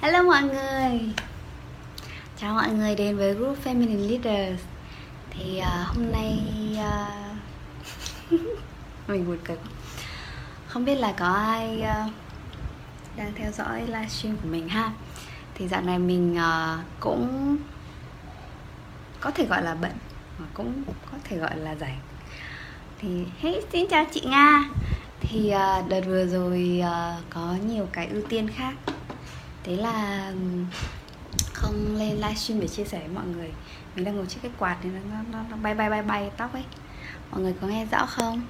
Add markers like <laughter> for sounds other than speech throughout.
Hello mọi người. Chào mọi người đến với group Feminine Leaders. Thì uh, hôm nay uh... <laughs> Mình buồn cười. Không biết là có ai uh, đang theo dõi livestream của mình ha? Thì dạo này mình uh, cũng có thể gọi là bận Mà cũng có thể gọi là rảnh. Thì hey, xin chào chị Nga thì uh, đợt vừa rồi uh, có nhiều cái ưu tiên khác. Thế là không lên livestream để chia sẻ với mọi người. Mình đang ngồi trước cái quạt thì nó, nó, nó bay bay bay bay tóc ấy. Mọi người có nghe rõ không?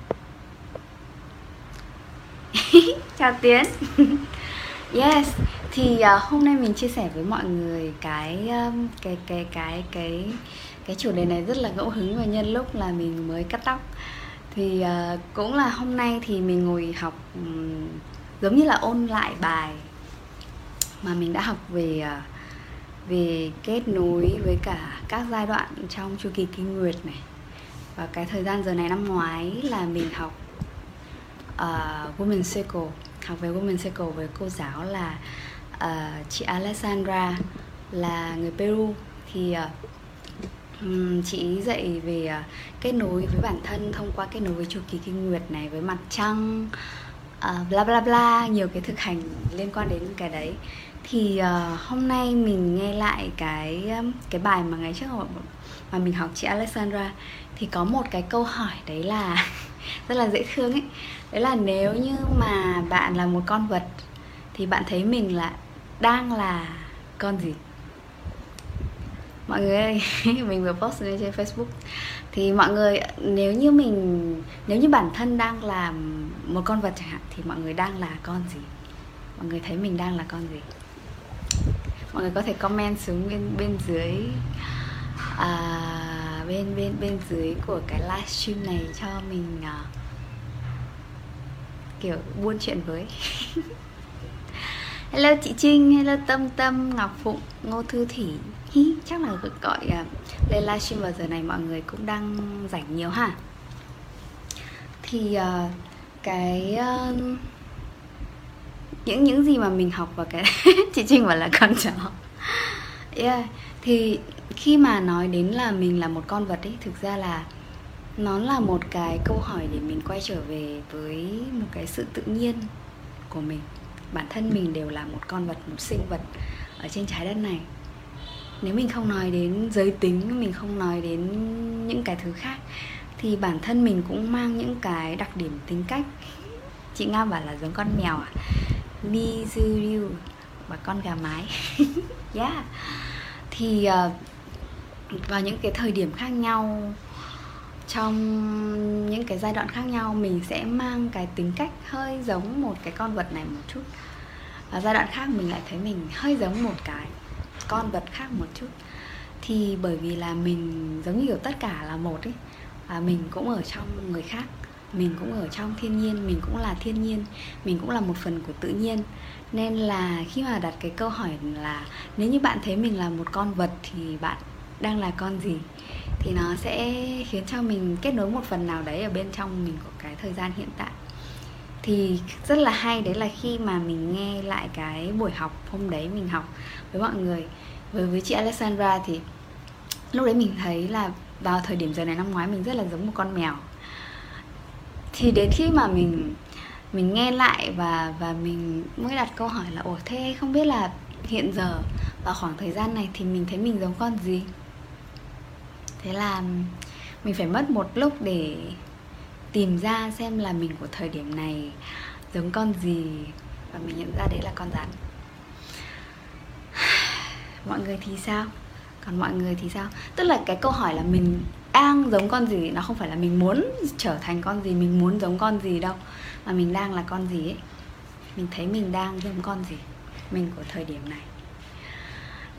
<laughs> Chào tiến. <laughs> Yes. Thì uh, hôm nay mình chia sẻ với mọi người cái um, cái cái cái cái cái chủ đề này rất là ngẫu hứng và nhân lúc là mình mới cắt tóc thì uh, cũng là hôm nay thì mình ngồi học um, giống như là ôn lại bài mà mình đã học về uh, về kết nối với cả các giai đoạn trong chu kỳ kinh nguyệt này. Và cái thời gian giờ này năm ngoái là mình học ờ, uh, Women Circle học về Women Circle với cô giáo là uh, chị Alessandra là người Peru. Thì uh, chị dạy về à, kết nối với bản thân thông qua kết nối với chu kỳ kinh nguyệt này với mặt trăng uh, bla bla bla nhiều cái thực hành liên quan đến cái đấy. Thì uh, hôm nay mình nghe lại cái cái bài mà ngày trước mà mình học chị Alexandra thì có một cái câu hỏi đấy là <laughs> rất là dễ thương ấy. Đấy là nếu như mà bạn là một con vật thì bạn thấy mình là đang là con gì? Mọi người ơi <laughs> mình vừa post lên trên facebook. Thì mọi người nếu như mình nếu như bản thân đang là một con vật chẳng hạn thì mọi người đang là con gì? Mọi người thấy mình đang là con gì? Mọi người có thể comment xuống bên bên dưới à, bên bên bên dưới của cái livestream này cho mình uh, kiểu buôn chuyện với. <laughs> Hello chị trinh hello tâm tâm ngọc phụng ngô thư thủy. Hi, chắc là gọi uh, lên livestream vào giờ này mọi người cũng đang rảnh nhiều ha. Thì uh, cái uh, những những gì mà mình học và cái <laughs> chị Trinh bảo là con chó. Yeah. thì khi mà nói đến là mình là một con vật ấy thực ra là nó là một cái câu hỏi để mình quay trở về với một cái sự tự nhiên của mình. Bản thân mình đều là một con vật một sinh vật ở trên trái đất này nếu mình không nói đến giới tính, mình không nói đến những cái thứ khác, thì bản thân mình cũng mang những cái đặc điểm tính cách. Chị nga bảo là giống con mèo à Mizuru và con gà mái. <laughs> Yeah. Thì ờ, vào những cái thời điểm khác nhau, trong những cái giai đoạn khác nhau, mình sẽ mang cái tính cách hơi giống một cái con vật này một chút. Và giai đoạn khác mình lại thấy mình hơi giống một cái con vật khác một chút. Thì bởi vì là mình giống như kiểu tất cả là một ấy, và mình cũng ở trong người khác, mình cũng ở trong thiên nhiên, mình cũng là thiên nhiên, mình cũng là một phần của tự nhiên. Nên là khi mà đặt cái câu hỏi là nếu như bạn thấy mình là một con vật thì bạn đang là con gì, thì nó sẽ khiến cho mình kết nối một phần nào đấy ở bên trong mình của cái thời gian hiện tại thì rất là hay, đấy là khi mà mình nghe lại cái buổi học hôm đấy mình học với mọi người. Với với chị Alexandra thì lúc đấy mình thấy là vào thời điểm giờ này năm ngoái mình rất là giống một con mèo. Thì đến khi mà mình mình nghe lại và và mình mới đặt câu hỏi là ủa, thế không biết là hiện giờ vào khoảng thời gian này thì mình thấy mình giống con gì? Thế là mình phải mất một lúc để tìm ra xem là mình của thời điểm này giống con gì và mình nhận ra đấy là con rắn. <sighs> Mọi người thì sao? Còn mọi người thì sao? Tức là cái câu hỏi là mình đang giống con gì nó không phải là mình muốn trở thành con gì mình muốn giống con gì đâu mà mình đang là con gì ấy. Mình thấy mình đang giống con gì mình của thời điểm này.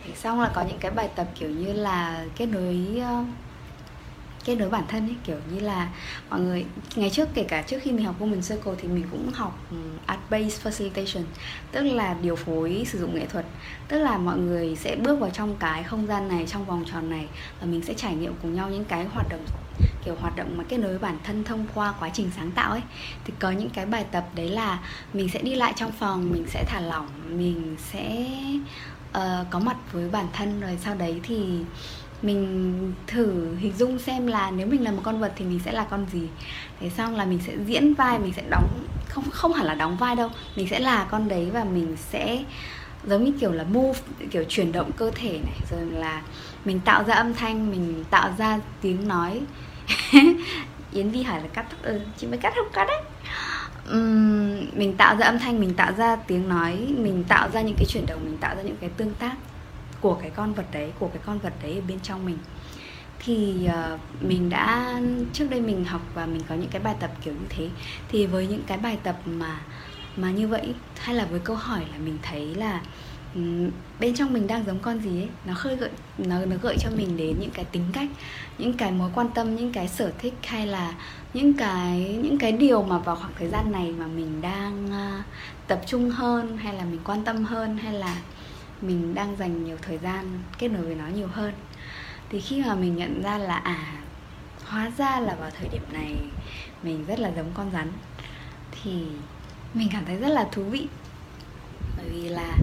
Thế xong là có những cái bài tập kiểu như là kết nối uh, kết nối bản thân ấy kiểu như là mọi người ngày trước kể cả trước khi mình học Women Circle thì mình cũng học ừ, art based facilitation tức là điều phối sử dụng nghệ thuật. Tức là mọi người sẽ bước vào trong cái không gian này trong vòng tròn này và mình sẽ trải nghiệm cùng nhau những cái hoạt động kiểu hoạt động mà kết nối bản thân thông qua quá trình sáng tạo ấy. Thì có những cái bài tập đấy là mình sẽ đi lại trong phòng mình sẽ thả lỏng mình sẽ uh, có mặt với bản thân rồi sau đấy thì mình thử hình dung xem là nếu mình là một con vật thì mình sẽ là con gì. Thế xong là mình sẽ diễn vai mình sẽ đóng không không hẳn là đóng vai đâu. Mình sẽ là con đấy và mình sẽ giống như kiểu là move kiểu chuyển động cơ thể này. Rồi là mình tạo ra âm thanh mình tạo ra tiếng nói. <laughs> Yến vi hỏi là cắt tóc ừ chị mới cắt không cắt đấy. Uhm, mình tạo ra âm thanh mình tạo ra tiếng nói mình tạo ra những cái chuyển động mình tạo ra những cái tương tác của cái con vật đấy của cái con vật đấy ở bên trong mình. Thì uh, mình đã trước đây mình học và mình có những cái bài tập kiểu như thế. Thì với những cái bài tập mà mà như vậy hay là với câu hỏi là mình thấy là um, bên trong mình đang giống con gì ấy nó khơi gợi nó nó gợi cho mình đến những cái tính cách những cái mối quan tâm những cái sở thích hay là những cái những cái điều mà vào khoảng thời gian này mà mình đang uh, tập trung hơn hay là mình quan tâm hơn hay là mình đang dành nhiều thời gian kết nối với nó nhiều hơn. Thì khi mà mình nhận ra là à hóa ra là vào thời điểm này mình rất là giống con rắn thì mình cảm thấy rất là thú vị. Bởi vì là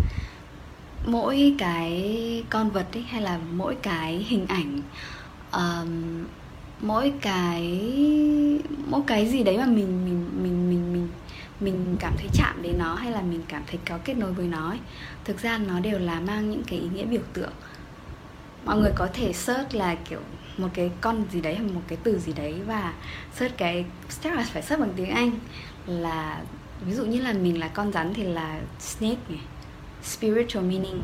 mỗi cái con vật ấy hay là mỗi cái hình ảnh um, mỗi cái mỗi cái gì đấy mà mình mình mình mình mình cảm thấy chạm đến nó hay là mình cảm thấy có kết nối với nó ấy, thực ra nó đều là mang những cái ý nghĩa biểu tượng. Mọi người có thể search là kiểu một cái con gì đấy hay một cái từ gì đấy và search cái chắc là phải search bằng tiếng anh là ví dụ như là mình là con rắn thì là snake này spiritual meaning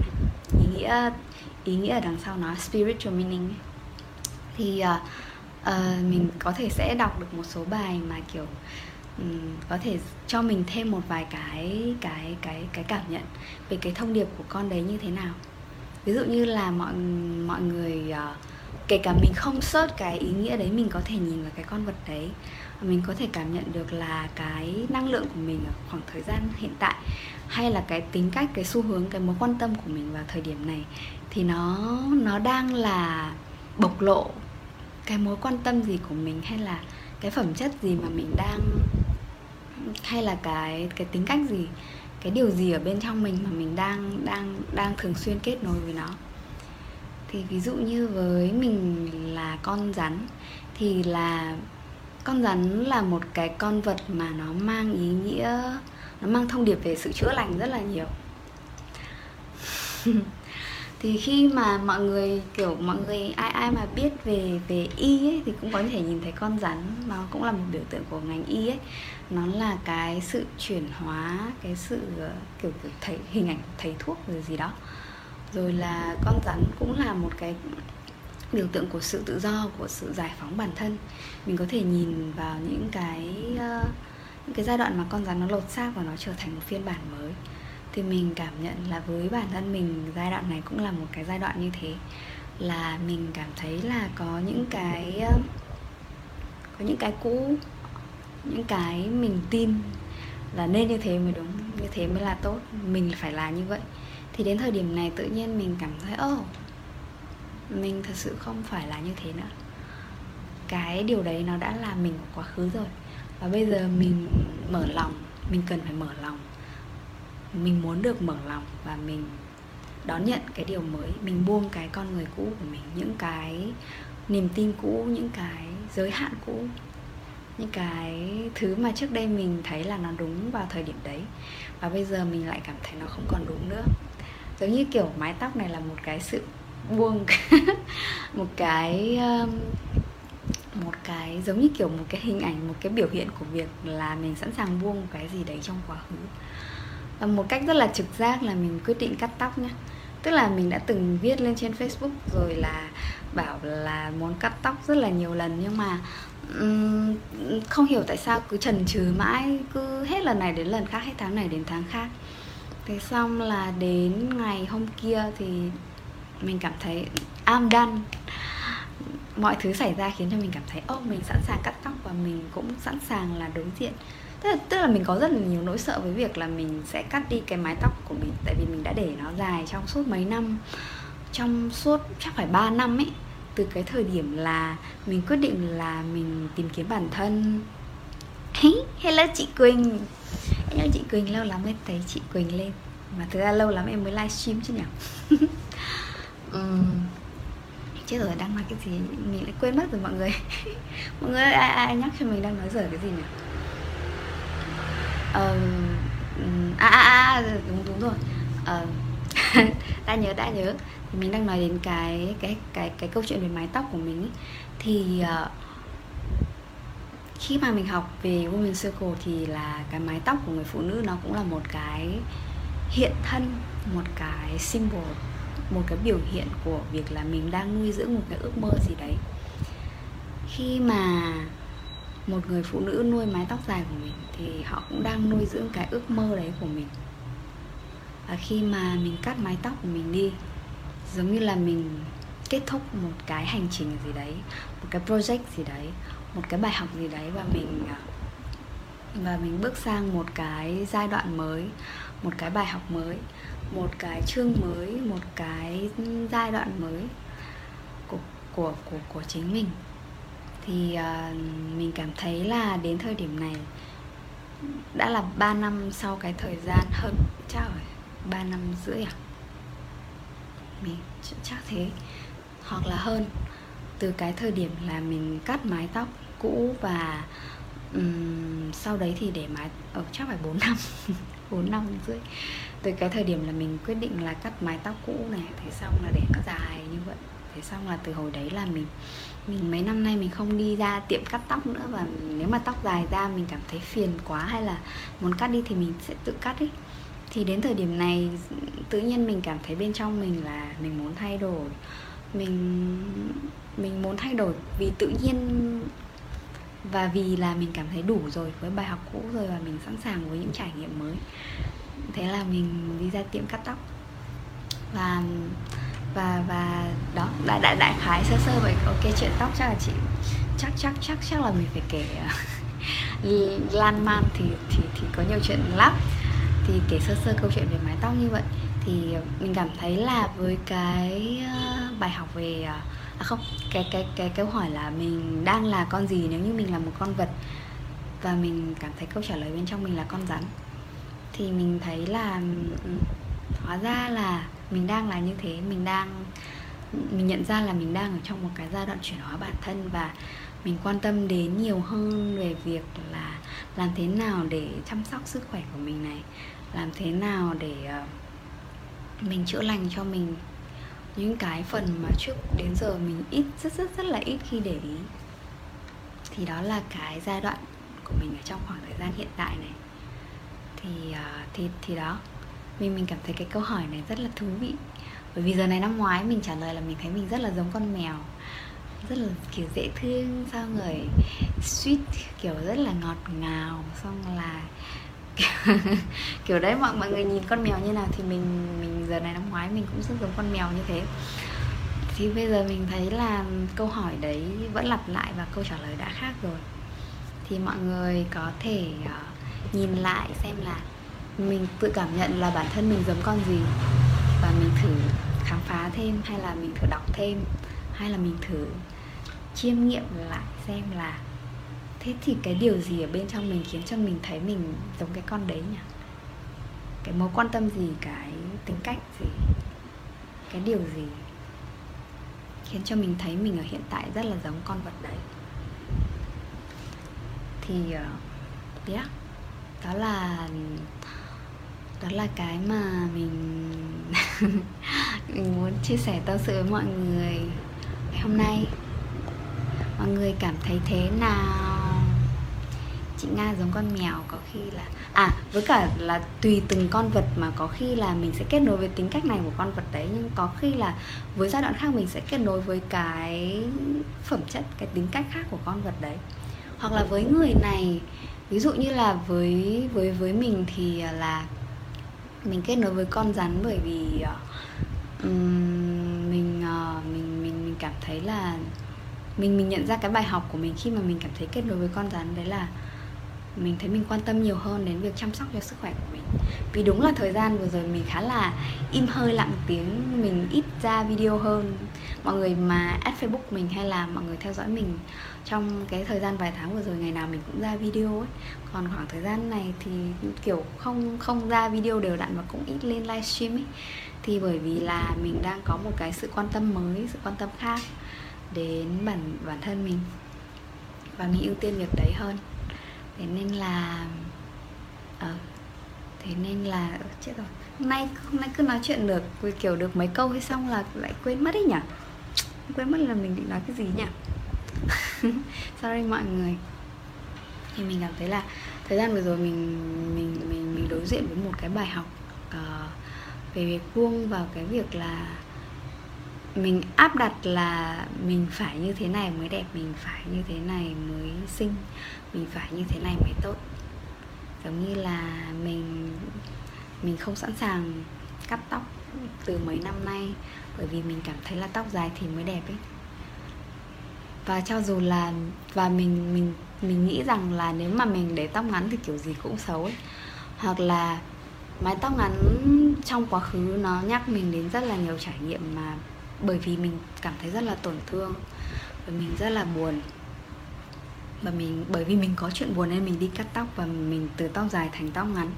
ý nghĩa ý nghĩa ở đằng sau nó spiritual meaning thì uh, uh, mình có thể sẽ đọc được một số bài mà kiểu um, có thể cho mình thêm một vài cái cái cái cái cảm nhận về cái thông điệp của con đấy như thế nào. Ví dụ như là mọi mọi người uh, kể cả mình không search cái ý nghĩa đấy mình có thể nhìn vào cái con vật đấy mình có thể cảm nhận được là cái năng lượng của mình ở khoảng thời gian hiện tại hay là cái tính cách cái xu hướng cái mối quan tâm của mình vào thời điểm này thì nó nó đang là bộc lộ cái mối quan tâm gì của mình hay là cái phẩm chất gì mà mình đang hay là cái cái tính cách gì, cái điều gì ở bên trong mình mà mình đang đang đang thường xuyên kết nối với nó? Thì ví dụ như với mình là con rắn, thì là con rắn là một cái con vật mà nó mang ý nghĩa, nó mang thông điệp về sự chữa lành rất là nhiều. <laughs> thì khi mà mọi người kiểu mọi người ai ai mà biết về về y ấy thì cũng có thể nhìn thấy con rắn. Nó cũng là một biểu tượng của ngành y ấy. Nó là cái sự chuyển hóa cái sự ờ, kiểu, kiểu thấy hình ảnh thầy thuốc rồi gì đó. Rồi là con rắn cũng là một cái biểu tượng của sự tự do của sự giải phóng bản thân. Mình có thể nhìn vào những cái uh, những cái giai đoạn mà con rắn nó lột xác và nó trở thành một phiên bản mới thì mình cảm nhận là với bản thân mình giai đoạn này cũng là một cái giai đoạn như thế. Là mình cảm thấy là có những cái có những cái cũ những cái mình tin là nên như thế mới đúng như thế mới là tốt mình phải là như vậy. Thì đến thời điểm này tự nhiên mình cảm thấy ô oh, mình thật sự không phải là như thế nữa. Cái điều đấy nó đã là mình của quá khứ rồi. Và bây giờ mình mở lòng mình cần phải mở lòng mình muốn được mở lòng và mình đón nhận cái điều mới. Mình buông cái con người cũ của mình, những cái niềm tin cũ, những cái giới hạn cũ, những cái thứ mà trước đây mình thấy là nó đúng vào thời điểm đấy. Và bây giờ mình lại cảm thấy nó không còn đúng nữa. Giống như kiểu mái tóc này là một cái sự buông, <laughs> một cái um, một cái giống như kiểu một cái hình ảnh, một cái biểu hiện của việc là mình sẵn sàng buông một cái gì đấy trong quá khứ. Ờ, một cách rất là trực giác là mình quyết định cắt tóc nhá. Tức là mình đã từng viết lên trên facebook rồi là bảo là muốn cắt tóc rất là nhiều lần nhưng mà um, không hiểu tại sao cứ trần trừ mãi cứ hết lần này đến lần khác hết tháng này đến tháng khác. Thế xong là đến ngày hôm kia thì mình cảm thấy am done. Mọi thứ xảy ra khiến cho mình cảm thấy ô oh, mình sẵn sàng cắt tóc và mình cũng sẵn sàng là đối diện tức là, tức là mình có rất là nhiều nỗi sợ với việc là mình sẽ cắt đi cái mái tóc của mình tại vì mình đã để nó dài trong suốt mấy năm trong suốt chắc phải 3 năm ấy. Từ cái thời điểm là mình quyết định là mình tìm kiếm bản thân. Hello chị quỳnh. Hello chị quỳnh lâu lắm em thấy chị quỳnh lên. Mà thực ra lâu lắm em mới livestream chứ nhỉ? <laughs> Um, chết rồi đang nói cái gì? Mình lại quên mất rồi mọi người. <laughs> Mọi người ai, ai nhắc cho mình đang nói dở cái gì nhỉ? Uh, à, à à đúng đúng rồi. Uh, <laughs> đã nhớ đã nhớ. Thì mình đang nói đến cái cái cái cái câu chuyện về mái tóc của mình thì uh, khi mà mình học về Women Circle thì là cái mái tóc của người phụ nữ nó cũng là một cái hiện thân một cái symbol một cái biểu hiện của việc là mình đang nuôi dưỡng một cái ước mơ gì đấy. Khi mà một người phụ nữ nuôi mái tóc dài của mình thì họ cũng đang nuôi dưỡng cái ước mơ đấy của mình. Và khi mà mình cắt mái tóc của mình đi, giống như là mình kết thúc một cái hành trình gì đấy, một cái project gì đấy, một cái bài học gì đấy và mình và mình bước sang một cái giai đoạn mới, một cái bài học mới, một cái chương mới, một cái giai đoạn mới của của của của chính mình thì uh, mình cảm thấy là đến thời điểm này đã là 3 năm sau cái thời gian hơn chắc rồi 3 năm rưỡi à? Mình chắc thế. Hoặc là hơn từ cái thời điểm là mình cắt mái tóc cũ và um, sau đấy thì để mái ở oh, chắc phải 4 <laughs> năm 4 năm rưỡi. Từ cái thời điểm là mình quyết định là cắt mái tóc cũ này thì xong là để nó dài như vậy thế xong là từ hồi đấy là mình mình mấy năm nay mình không đi ra tiệm cắt tóc nữa và nếu mà tóc dài ra mình cảm thấy phiền quá hay là muốn cắt đi thì mình sẽ tự cắt ấy. Thì đến thời điểm này, tự nhiên mình cảm thấy bên trong mình là mình muốn thay đổi. Mình mình muốn thay đổi vì tự nhiên và vì là mình cảm thấy đủ rồi với bài học cũ rồi và mình sẵn sàng với những trải nghiệm mới. Thế là mình đi ra tiệm cắt tóc. Và và và đó đại đại đại khái sơ sơ vậy. Ok, chuyện tóc chắc là chị, chắc chắc chắc chắc là mình phải kể ờ, <laughs> lan man thì thì thì có nhiều chuyện lắm. Thì kể sơ sơ câu chuyện về mái tóc như vậy. Thì mình cảm thấy là với cái ờ, bài học về ờ, à không, cái cái cái câu hỏi là mình đang là con gì nếu như mình là một con vật? Và mình cảm thấy câu trả lời bên trong mình là con rắn. Thì mình thấy là ừ, ừ, hóa ra là mình đang là như thế, mình đang, mình nhận ra là mình đang ở trong một cái giai đoạn chuyển hóa bản thân và mình quan tâm đến nhiều hơn về việc là làm thế nào để chăm sóc sức khỏe của mình này, làm thế nào để ờ, mình chữa lành cho mình. Những cái phần mà trước đến giờ mình ít, rất rất rất là ít khi để ý thì đó là cái giai đoạn của mình ở trong khoảng thời gian hiện tại này. Thì ờ, thì thì đó mình mình cảm thấy cái câu hỏi này rất là thú vị. Bởi vì giờ này năm ngoái mình trả lời là mình thấy mình rất là giống con mèo. Rất là kiểu dễ thương sao người sweet kiểu rất là ngọt ngào xong là <laughs> kiểu đấy mọi mọi người nhìn con mèo như nào thì mình mình giờ này năm ngoái mình cũng rất giống con mèo như thế. Thì bây giờ mình thấy là câu hỏi đấy vẫn lặp lại và câu trả lời đã khác rồi. Thì mọi người có thể uh, nhìn lại xem là mình tự cảm nhận là bản thân mình giống con gì. Và mình thử khám phá thêm hay là mình thử đọc thêm hay là mình thử chiêm nghiệm lại xem là thế thì cái điều gì ở bên trong mình khiến cho mình thấy mình giống cái con đấy nhỉ? Cái mối quan tâm gì cái tính cách gì cái điều gì khiến cho mình thấy mình ở hiện tại rất là giống con vật đấy? Thì uh, yeah đó là đó là cái mà mình mình <laughs> muốn chia sẻ tâm sự với mọi người ngày hôm nay. Mọi người cảm thấy thế nào? Chị nga giống con mèo, có khi là à với cả là tùy từng con vật mà có khi là mình sẽ kết nối với tính cách này của con vật đấy, nhưng có khi là với giai đoạn khác mình sẽ kết nối với cái phẩm chất, cái tính cách khác của con vật đấy. Hoặc là với người này, ví dụ như là với với với mình thì là mình kết nối với con rắn bởi vì uh, mình uh, mình mình mình cảm thấy là mình mình nhận ra cái bài học của mình khi mà mình cảm thấy kết nối với con rắn đấy là mình thấy mình quan tâm nhiều hơn đến việc chăm sóc cho sức khỏe của mình. Vì đúng là thời gian vừa rồi mình khá là im hơi lặng tiếng mình ít ra video hơn mọi người mà add facebook mình hay là mọi người theo dõi mình trong cái thời gian vài tháng vừa rồi, ngày nào mình cũng ra video ấy. Còn khoảng thời gian này thì, kiểu, không không ra video đều đặn và cũng ít lên livestream ấy. Thì bởi vì là mình đang có một cái sự quan tâm mới, sự quan tâm khác đến bản bản thân mình. Và mình ưu tiên việc đấy hơn. Thế nên là ờ thế nên là, chết rồi. Hôm nay hôm nay cứ nói chuyện được, kiểu, được mấy câu hay xong là lại quên mất ấy nhỉ? Quên mất là mình định nói cái gì nhỉ? <laughs> Sorry mọi người. Thì mình cảm thấy là thời gian vừa rồi mình mình mình mình đối diện với một cái bài học uh, về việc buông vào cái việc là mình áp đặt là mình phải như thế này mới đẹp mình phải như thế này mới xinh mình phải như thế này mới tốt. Giống như là mình mình không sẵn sàng cắt tóc từ mấy năm nay, bởi vì mình cảm thấy là tóc dài thì mới đẹp ấy. Và cho dù là, và mình mình mình nghĩ rằng là nếu mà mình để tóc ngắn thì kiểu gì cũng xấu ấy. Hoặc là mái tóc ngắn trong quá khứ nó nhắc mình đến rất là nhiều trải nghiệm mà bởi vì mình cảm thấy rất là tổn thương và mình rất là buồn. Và mình, bởi vì mình có chuyện buồn nên mình đi cắt tóc và mình từ tóc dài thành tóc ngắn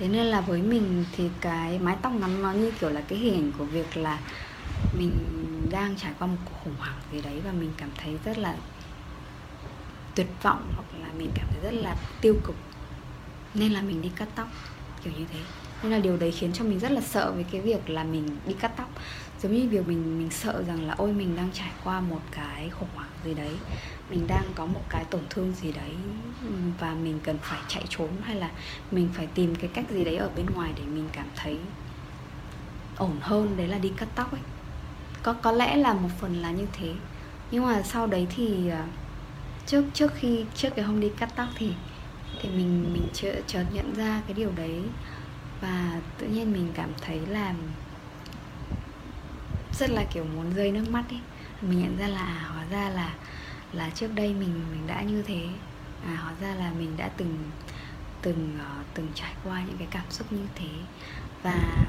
thế nên là với mình thì cái mái tóc ngắn nó như kiểu là cái hình ảnh của việc là mình đang trải qua một cuộc khủng hoảng gì đấy và mình cảm thấy rất là tuyệt vọng hoặc là mình cảm thấy rất là tiêu cực. Nên là mình đi cắt tóc, kiểu như thế. Nên là điều đấy khiến cho mình rất là sợ về cái việc là mình đi cắt tóc. Giống như việc mình mình sợ rằng là, ôi, mình đang trải qua một cái khủng hoảng gì đấy mình đang có một cái tổn thương gì đấy và mình cần phải chạy trốn hay là mình phải tìm cái cách gì đấy ở bên ngoài để mình cảm thấy ổn hơn đấy là đi cắt tóc ấy. Có có lẽ là một phần là như thế. Nhưng mà sau đấy thì ờ, trước trước khi trước cái hôm đi cắt tóc thì thì mình mình chợt, chợt nhận ra cái điều đấy. Và tự nhiên mình cảm thấy là rất là kiểu muốn rơi nước mắt ấy. Mình nhận ra là à, hóa ra là là trước đây mình mình đã như thế. À hóa ra là mình đã từng từng uh, từng trải qua những cái cảm xúc như thế. Và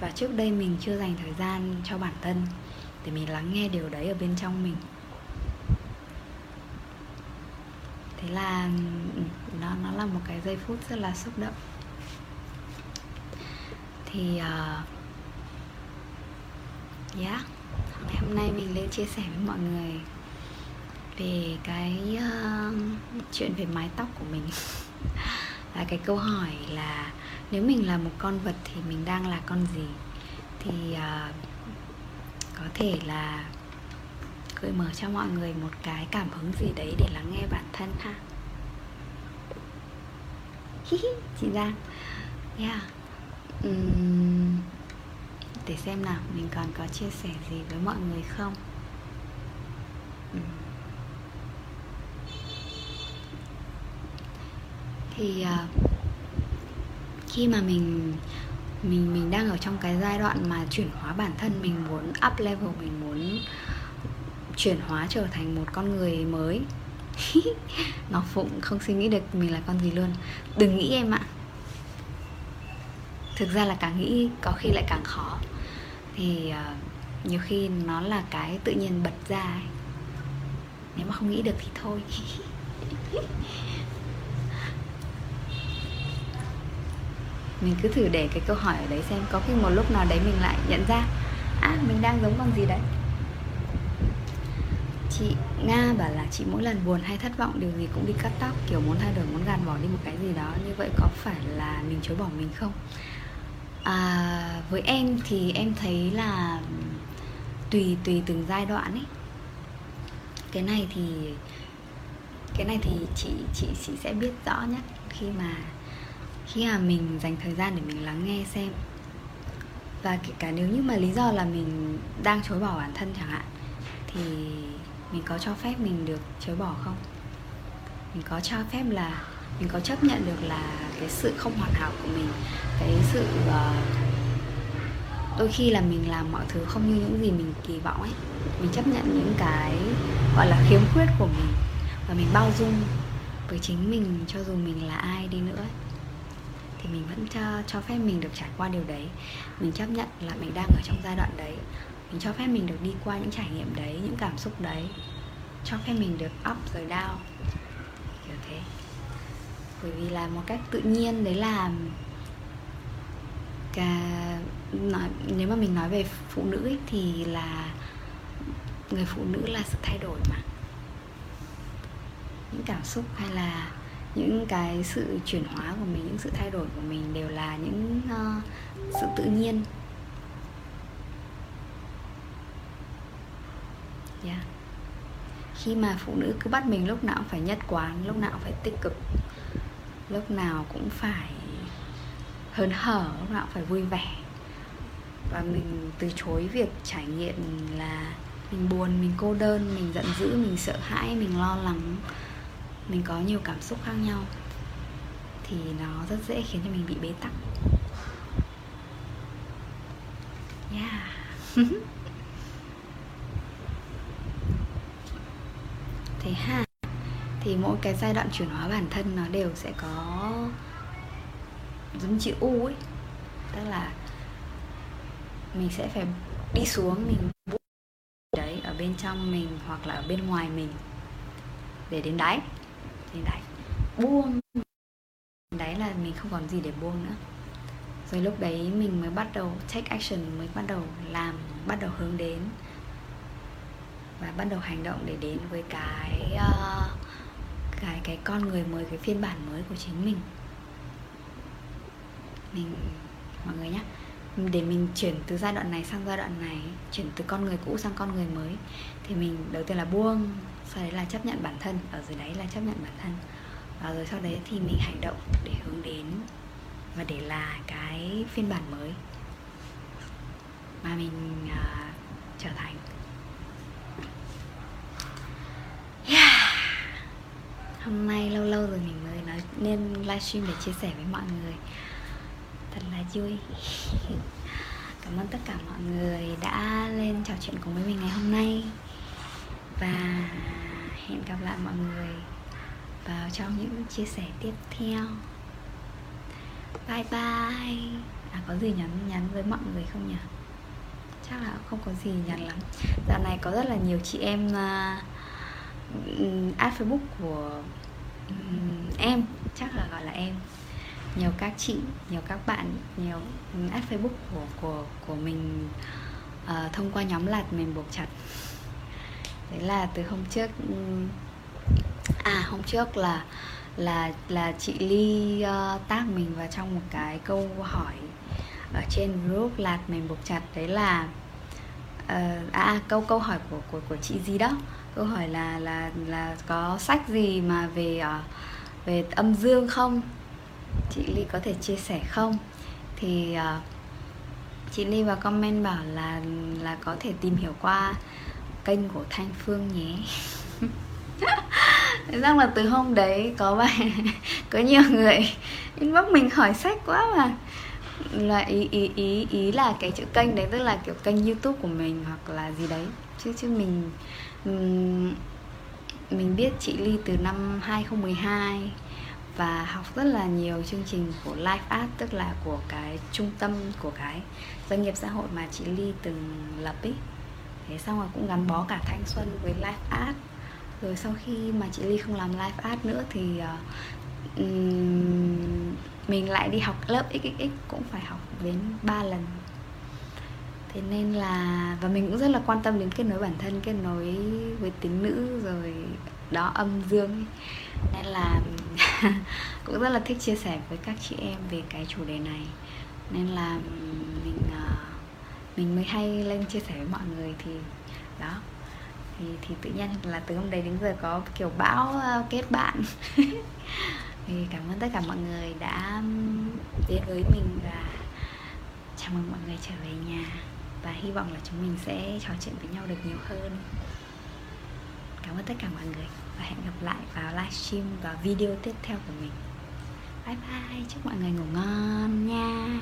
và trước đây mình chưa dành thời gian cho bản thân để mình lắng nghe điều đấy ở bên trong mình. Thế là nó nó là một cái giây phút rất là xúc động. Thì uh, yeah ngày hôm nay mình lên chia sẻ với mọi người về cái uh, chuyện về mái tóc của mình. <laughs> Là cái câu hỏi là nếu mình là một con vật thì mình đang là con gì? Thì uh, có thể là gợi mở cho mọi người một cái cảm hứng gì đấy để lắng nghe bản thân ha. Chị Giang. Yeah. Um, để xem nào mình còn có chia sẻ gì với mọi người không? Thì uh, khi mà mình mình mình đang ở trong cái giai đoạn mà chuyển hóa bản thân mình muốn up level mình muốn chuyển hóa trở thành một con người mới <laughs> ngọc phụng không suy nghĩ được mình là con gì luôn. Đừng nghĩ em ạ. Thực ra là càng nghĩ có khi lại càng khó. Thì uh, nhiều khi nó là cái tự nhiên bật ra ấy. nếu mà không nghĩ được thì thôi. <laughs> mình cứ thử để cái câu hỏi ở đấy xem có khi một lúc nào đấy mình lại nhận ra à mình đang giống con gì đấy? Chị nga bảo là chị mỗi lần buồn hay thất vọng điều gì cũng đi cắt tóc kiểu muốn thay đổi muốn gạt bỏ đi một cái gì đó như vậy có phải là mình chối bỏ mình không? À, với em thì em thấy là tùy tùy từng giai đoạn ấy. Cái này thì cái này thì chị chị chị sẽ biết rõ nhất khi mà khi mà mình dành thời gian để mình lắng nghe xem. Và kể cả nếu như mà lý do là mình đang chối bỏ bản thân chẳng hạn thì mình có cho phép mình được chối bỏ không? Mình có cho phép là mình có chấp nhận được là cái sự không hoàn hảo của mình cái sự uh, đôi khi là mình làm mọi thứ không như những gì mình kỳ vọng ấy. Mình chấp nhận những cái gọi là khiếm khuyết của mình và mình bao dung với chính mình cho dù mình là ai đi nữa thì mình vẫn cho cho phép mình được trải qua điều đấy. Mình chấp nhận là mình đang ở trong giai đoạn đấy. Mình cho phép mình được đi qua những trải nghiệm đấy những cảm xúc đấy. Cho phép mình được up rồi down. Kiểu thế. Bởi vì là một cách tự nhiên đấy là cả nói nếu mà mình nói về phụ nữ ấy, thì là người phụ nữ là sự thay đổi mà. Những cảm xúc hay là những cái sự chuyển hóa của mình những sự thay đổi của mình đều là những uh, sự tự nhiên. Yeah. khi mà phụ nữ cứ bắt mình lúc nào cũng phải nhất quán lúc nào cũng phải tích cực lúc nào cũng phải hớn hở lúc nào cũng phải vui vẻ. Và mình từ chối việc trải nghiệm là mình buồn mình cô đơn mình giận dữ mình sợ hãi mình lo lắng mình có nhiều cảm xúc khác nhau. Thì nó rất dễ khiến cho mình bị bế tắc. Yeah. <laughs> Thế ha. Thì mỗi cái giai đoạn chuyển hóa bản thân nó đều sẽ có giống chữ u ấy. Tức là mình sẽ phải đi xuống, mình đấy ở bên trong mình hoặc là ở bên ngoài mình để đến đáy thì lại buông. Đấy là mình không còn gì để buông nữa. Rồi lúc đấy mình mới bắt đầu take action mới bắt đầu làm bắt đầu hướng đến. Và bắt đầu hành động để đến với cái uh, cái cái con người mới cái phiên bản mới của chính mình. Mình mọi người nhé để mình chuyển từ giai đoạn này sang giai đoạn này chuyển từ con người cũ sang con người mới thì mình đầu tiên là buông sau đấy là chấp nhận bản thân ở dưới đấy là chấp nhận bản thân. Và rồi sau đấy thì mình hành động để hướng đến và để là cái phiên bản mới mà mình uh, trở thành. Yeah. hôm nay lâu lâu rồi mình mới nói nên livestream để chia sẻ với mọi người. Thật là vui. <laughs> Cảm ơn tất cả mọi người đã lên trò chuyện cùng với mình ngày hôm nay và hẹn gặp lại mọi người vào trong những chia sẻ tiếp theo. Bye bye. À có gì nhắn nhắn với mọi người không nhỉ? Chắc là không có gì nhắn lắm. Dạo này có rất là nhiều chị em uh, add facebook của um, em chắc là gọi là em. Nhiều các chị nhiều các bạn nhiều add facebook của của của mình uh, thông qua nhóm lạt mình buộc chặt đấy là từ hôm trước à hôm trước là là là chị ly ờ, uh, tác mình vào trong một cái câu hỏi ở trên group lạt mình buộc chặt. Đấy là uh, à câu câu hỏi của của của chị gì đó. Câu hỏi là là là có sách gì mà về uh, về âm dương không? Chị ly có thể chia sẻ không? Thì uh, chị ly vào comment bảo là là có thể tìm hiểu qua kênh của thanh phương nhé. Rằng là từ hôm đấy có bài có nhiều người inbox mình hỏi sách quá mà. Là ý ý ý ý là cái chữ kênh đấy tức là kiểu kênh youtube của mình hoặc là gì đấy. Chứ chứ mình mình biết chị ly từ năm 2012 và học rất là nhiều chương trình của Life Art, tức là của cái trung tâm của cái doanh nghiệp xã hội mà chị Ly từng lập ấy thế xong rồi cũng gắn bó cả thanh xuân với live Art. Rồi sau khi mà chị Ly không làm live Art nữa thì uh, mình lại đi học lớp XXX cũng phải học đến 3 lần. Thế nên là và mình cũng rất là quan tâm đến kết nối bản thân kết nối với tính nữ rồi đó âm dương ấy. nên là <laughs> cũng rất là thích chia sẻ với các chị em về cái chủ đề này. Nên là mình ờ, mình mới hay lên chia sẻ với mọi người thì, đó. Thì thì tự nhiên là từ hôm đấy đến giờ có kiểu bão ờ, kết bạn. <laughs> Thì cảm ơn tất cả mọi người đã đến với mình và chào mừng mọi người trở về nhà. Và hy vọng là chúng mình sẽ trò chuyện với nhau được nhiều hơn. Cảm ơn tất cả mọi người và hẹn gặp lại vào livestream và video tiếp theo của mình. Bye bye, chúc mọi người ngủ ngon nha.